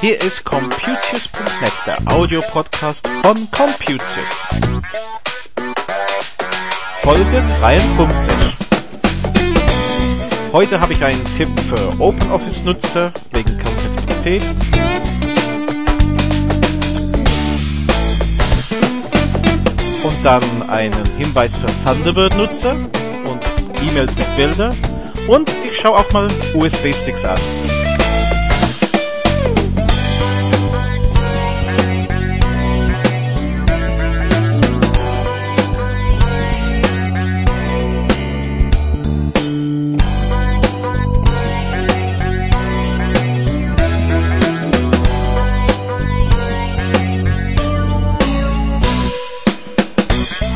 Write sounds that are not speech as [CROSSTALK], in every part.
Hier ist Computius.net, der Audiopodcast von Computius. Folge 53. Heute habe ich einen Tipp für OpenOffice-Nutzer wegen Kompatibilität. Dann einen Hinweis für Thunderbird-Nutzer und E-Mails mit Bildern. Und ich schaue auch mal USB-Sticks an.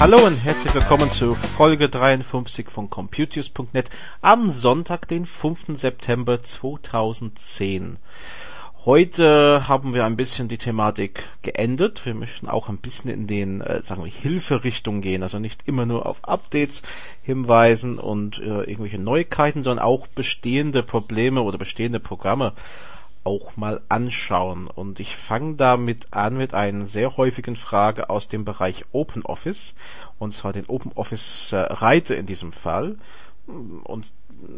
Hallo und herzlich willkommen zu Folge 53 von Computius.net am Sonntag, den 5. September 2010. Heute haben wir ein bisschen die Thematik geendet. Wir möchten auch ein bisschen in den, äh, sagen wir, Hilferichtung gehen. Also nicht immer nur auf Updates hinweisen und äh, irgendwelche Neuigkeiten, sondern auch bestehende Probleme oder bestehende Programme auch mal anschauen. Und ich fange damit an mit einer sehr häufigen Frage aus dem Bereich OpenOffice, und zwar den OpenOffice äh, in diesem Fall. Und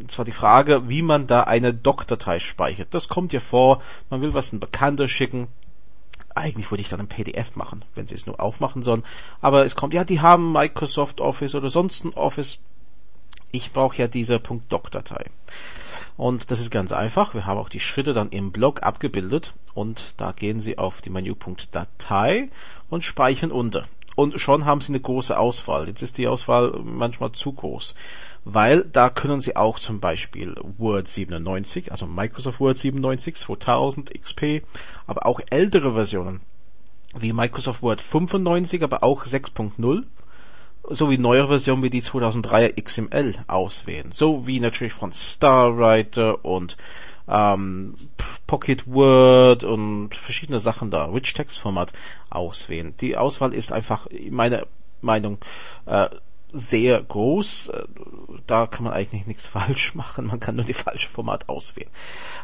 zwar die Frage, wie man da eine Doc-Datei speichert. Das kommt ja vor, man will was ein Bekannter schicken, eigentlich würde ich dann ein PDF machen, wenn sie es nur aufmachen sollen. Aber es kommt, ja, die haben Microsoft Office oder sonst ein Office. Ich brauche ja diese .doc-Datei. Und das ist ganz einfach. Wir haben auch die Schritte dann im Blog abgebildet und da gehen Sie auf die Menüpunkt Datei und speichern unter. Und schon haben Sie eine große Auswahl. Jetzt ist die Auswahl manchmal zu groß, weil da können Sie auch zum Beispiel Word 97, also Microsoft Word 97, 2000 XP, aber auch ältere Versionen wie Microsoft Word 95, aber auch 6.0 sowie neuere Versionen wie die 2003er XML auswählen. So wie natürlich von Starwriter und ähm, Pocket Word und verschiedene Sachen da, Rich Text Format auswählen. Die Auswahl ist einfach, meiner Meinung, äh, sehr groß. Da kann man eigentlich nichts [LAUGHS] falsch machen. Man kann nur die falsche Format auswählen.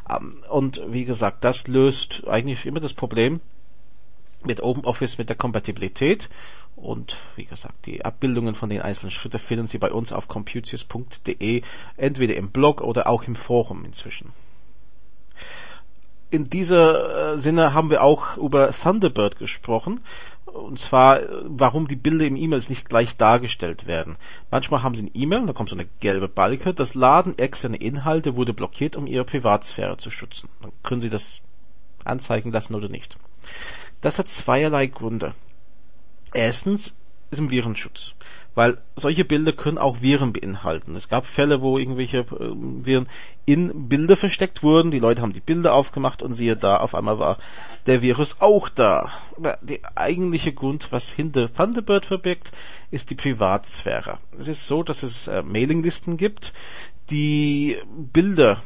Ähm, und wie gesagt, das löst eigentlich immer das Problem mit OpenOffice mit der Kompatibilität und wie gesagt, die Abbildungen von den einzelnen Schritten finden Sie bei uns auf computius.de, entweder im Blog oder auch im Forum inzwischen. In dieser äh, Sinne haben wir auch über Thunderbird gesprochen. Und zwar, warum die Bilder im E-Mails nicht gleich dargestellt werden. Manchmal haben Sie ein E-Mail, da kommt so eine gelbe Balke, das Laden externe Inhalte wurde blockiert, um Ihre Privatsphäre zu schützen. Dann können Sie das anzeigen lassen oder nicht. Das hat zweierlei Gründe. Erstens ist ein Virenschutz. Weil solche Bilder können auch Viren beinhalten. Es gab Fälle, wo irgendwelche äh, Viren in Bilder versteckt wurden. Die Leute haben die Bilder aufgemacht und siehe da, auf einmal war der Virus auch da. Der eigentliche Grund, was hinter Thunderbird verbirgt, ist die Privatsphäre. Es ist so, dass es äh, Mailinglisten gibt, die Bilder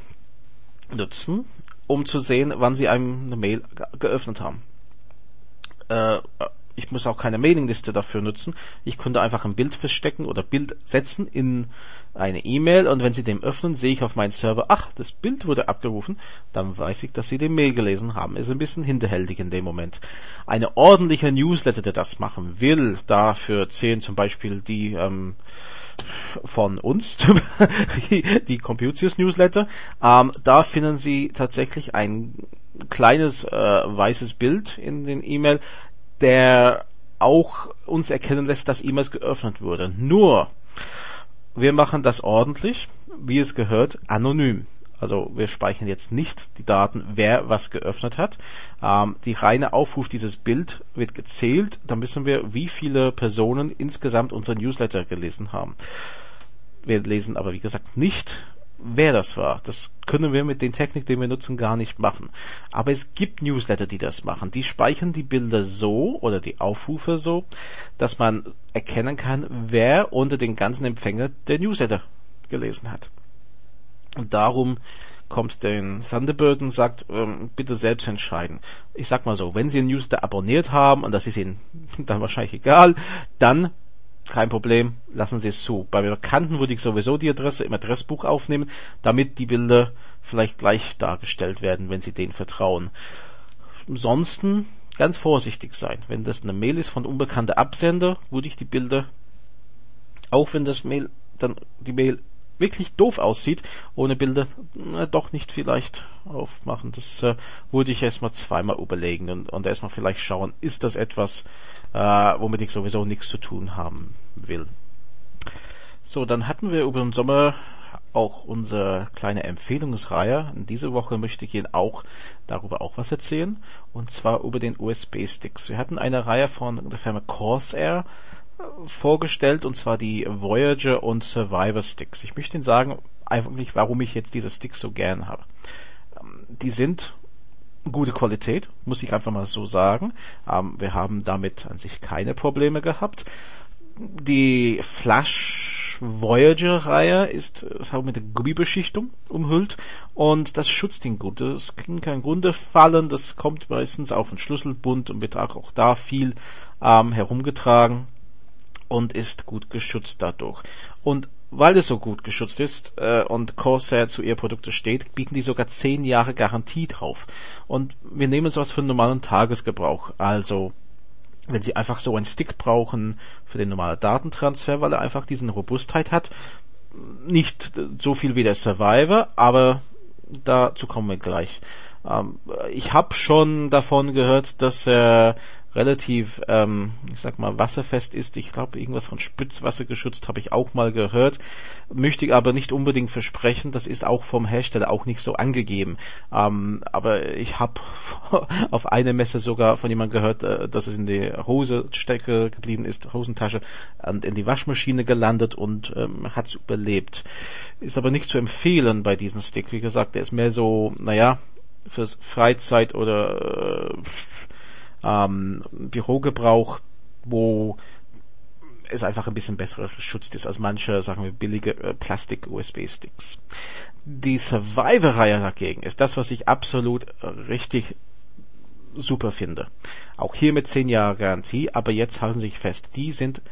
nutzen, um zu sehen, wann sie einem eine Mail geöffnet haben. Äh, ich muss auch keine Mailingliste dafür nutzen. Ich könnte einfach ein Bild verstecken oder Bild setzen in eine E-Mail und wenn Sie dem öffnen, sehe ich auf meinem Server, ach, das Bild wurde abgerufen, dann weiß ich, dass Sie den Mail gelesen haben. Ist ein bisschen hinterhältig in dem Moment. Eine ordentliche Newsletter, der das machen will, dafür zählen zum Beispiel die ähm, von uns, [LAUGHS] die Computius Newsletter. Ähm, da finden Sie tatsächlich ein kleines äh, weißes Bild in den E-Mail, der auch uns erkennen lässt, dass E-Mails geöffnet wurde. Nur, wir machen das ordentlich, wie es gehört, anonym. Also wir speichern jetzt nicht die Daten, wer was geöffnet hat. Ähm, die reine Aufruf dieses Bild wird gezählt. Dann wissen wir, wie viele Personen insgesamt unser Newsletter gelesen haben. Wir lesen aber wie gesagt nicht, wer das war. Das können wir mit den Technik, die wir nutzen, gar nicht machen. Aber es gibt Newsletter, die das machen. Die speichern die Bilder so oder die Aufrufe so, dass man erkennen kann, wer unter den ganzen Empfänger der Newsletter gelesen hat. Und darum kommt den Thunderbird und sagt, ähm, bitte selbst entscheiden. Ich sag mal so, wenn Sie den Newsletter abonniert haben und das ist Ihnen [LAUGHS] dann wahrscheinlich egal, dann kein Problem, lassen Sie es zu. Bei Bekannten würde ich sowieso die Adresse im Adressbuch aufnehmen, damit die Bilder vielleicht gleich dargestellt werden, wenn Sie denen vertrauen. Ansonsten ganz vorsichtig sein. Wenn das eine Mail ist von unbekannter Absender, würde ich die Bilder, auch wenn das Mail dann die Mail wirklich doof aussieht, ohne Bilder, na, doch nicht vielleicht aufmachen. Das äh, würde ich erstmal zweimal überlegen und, und erstmal vielleicht schauen, ist das etwas, äh, womit ich sowieso nichts zu tun haben will. So, dann hatten wir über den Sommer auch unsere kleine Empfehlungsreihe. In dieser Woche möchte ich Ihnen auch darüber auch was erzählen. Und zwar über den USB-Sticks. Wir hatten eine Reihe von der Firma Corsair vorgestellt, und zwar die Voyager und Survivor Sticks. Ich möchte Ihnen sagen, eigentlich, warum ich jetzt diese Sticks so gern habe. Ähm, die sind gute Qualität, muss ich einfach mal so sagen. Ähm, wir haben damit an sich keine Probleme gehabt. Die Flash Voyager Reihe ist, ist mit der Gummibeschichtung umhüllt und das schützt ihn gut. Das kann kein Grunde fallen, das kommt meistens auf den Schlüsselbund und wird auch da viel ähm, herumgetragen und ist gut geschützt dadurch. Und weil es so gut geschützt ist äh, und Corsair zu ihr Produkte steht, bieten die sogar 10 Jahre Garantie drauf. Und wir nehmen sowas für einen normalen Tagesgebrauch. Also wenn Sie einfach so einen Stick brauchen für den normalen Datentransfer, weil er einfach diesen Robustheit hat, nicht so viel wie der Survivor, aber dazu kommen wir gleich. Ähm, ich habe schon davon gehört, dass er relativ, ähm, ich sag mal, wasserfest ist. Ich glaube, irgendwas von Spitzwasser geschützt habe ich auch mal gehört. Möchte ich aber nicht unbedingt versprechen. Das ist auch vom Hersteller auch nicht so angegeben. Ähm, aber ich habe [LAUGHS] auf einer Messe sogar von jemandem gehört, äh, dass es in die Hose stecke geblieben ist, Hosentasche, und in die Waschmaschine gelandet und ähm, hat überlebt. Ist aber nicht zu empfehlen bei diesem Stick. Wie gesagt, der ist mehr so, naja, fürs Freizeit oder äh, ähm, Bürogebrauch, wo es einfach ein bisschen besser geschützt ist als manche, sagen wir, billige äh, Plastik-USB-Sticks. Die Survivor-Reihe dagegen ist das, was ich absolut äh, richtig super finde. Auch hier mit 10 Jahre Garantie, aber jetzt halten Sie sich fest, die sind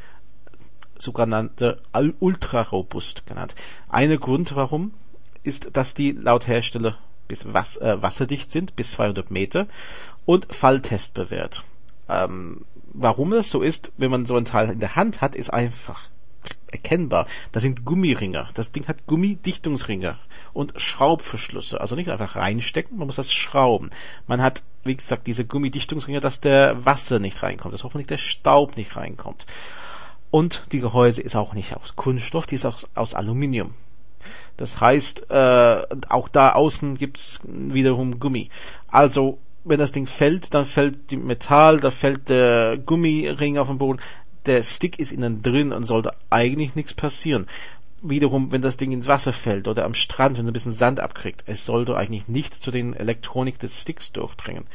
sogenannte ultra robust genannt. Eine Grund warum ist, dass die laut Hersteller bis was, äh, wasserdicht sind, bis 200 Meter und Falltest bewährt. Ähm, warum das so ist, wenn man so ein Teil in der Hand hat, ist einfach erkennbar. Das sind Gummiringe. Das Ding hat Gummidichtungsringe und Schraubverschlüsse. Also nicht einfach reinstecken, man muss das schrauben. Man hat, wie gesagt, diese Gummidichtungsringe, dass der Wasser nicht reinkommt, dass hoffentlich der Staub nicht reinkommt. Und die Gehäuse ist auch nicht aus Kunststoff, die ist auch aus Aluminium. Das heißt, äh, auch da außen gibt's wiederum Gummi. Also wenn das Ding fällt, dann fällt die Metall, da fällt der Gummiring auf den Boden. Der Stick ist innen drin und sollte eigentlich nichts passieren. Wiederum, wenn das Ding ins Wasser fällt oder am Strand, wenn es ein bisschen Sand abkriegt, es sollte eigentlich nicht zu den Elektronik des Sticks durchdringen.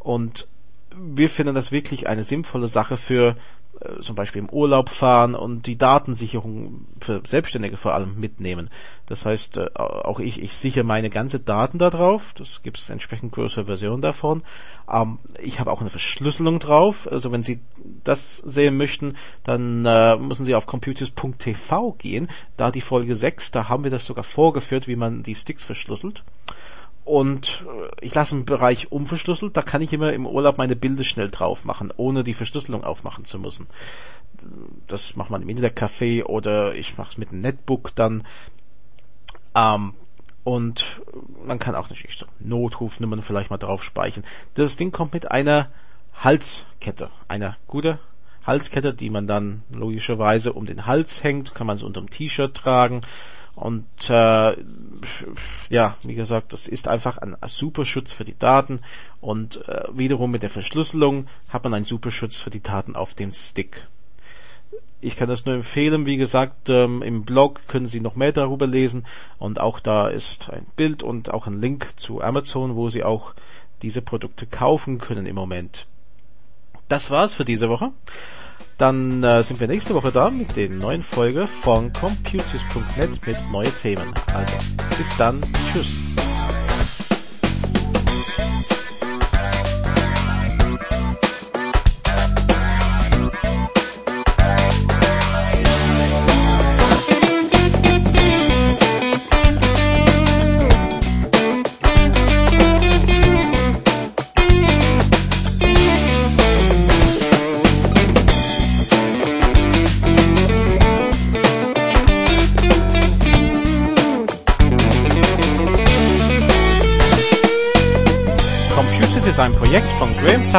Und wir finden das wirklich eine sinnvolle Sache für äh, zum Beispiel im Urlaub fahren und die Datensicherung für Selbstständige vor allem mitnehmen. Das heißt, äh, auch ich, ich sichere meine ganze Daten da drauf. Das gibt es entsprechend größere Versionen davon. Ähm, ich habe auch eine Verschlüsselung drauf. Also wenn Sie das sehen möchten, dann äh, müssen Sie auf computers.tv gehen. Da die Folge 6, da haben wir das sogar vorgeführt, wie man die Sticks verschlüsselt und äh, ich lasse einen Bereich unverschlüsselt, da kann ich immer im Urlaub meine Bilder schnell drauf machen, ohne die Verschlüsselung aufmachen zu müssen. Das macht man im Internetcafé oder ich mache es mit einem Netbook dann. Ähm, und man kann auch natürlich so Notrufnummern vielleicht mal drauf speichern. Das Ding kommt mit einer Halskette, einer gute Halskette, die man dann logischerweise um den Hals hängt, kann man so unter dem T-Shirt tragen und äh, ja, wie gesagt, das ist einfach ein, super Schutz für die Daten und äh, wiederum mit der Verschlüsselung hat man einen super Schutz für die Daten auf dem Stick. Ich kann das nur empfehlen, wie gesagt, ähm, im Blog können Sie noch mehr darüber lesen und auch da ist ein Bild und auch ein Link zu Amazon, wo Sie auch diese Produkte kaufen können im Moment. Das war's für diese Woche. Dann äh, sind wir nächste Woche da mit der neuen Folge von Computers.net mit neuen Themen. Also, bis dann. Tschüss.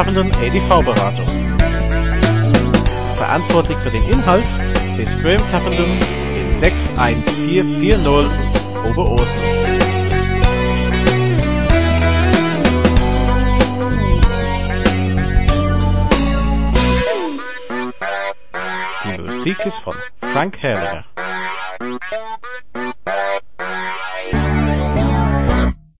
Von Graham Taffenden ADV Beratung. Verantwortlich für den Inhalt ist Graham Taffenden in 61440 Oberursel. Die Musik ist von Frank Herrlinger.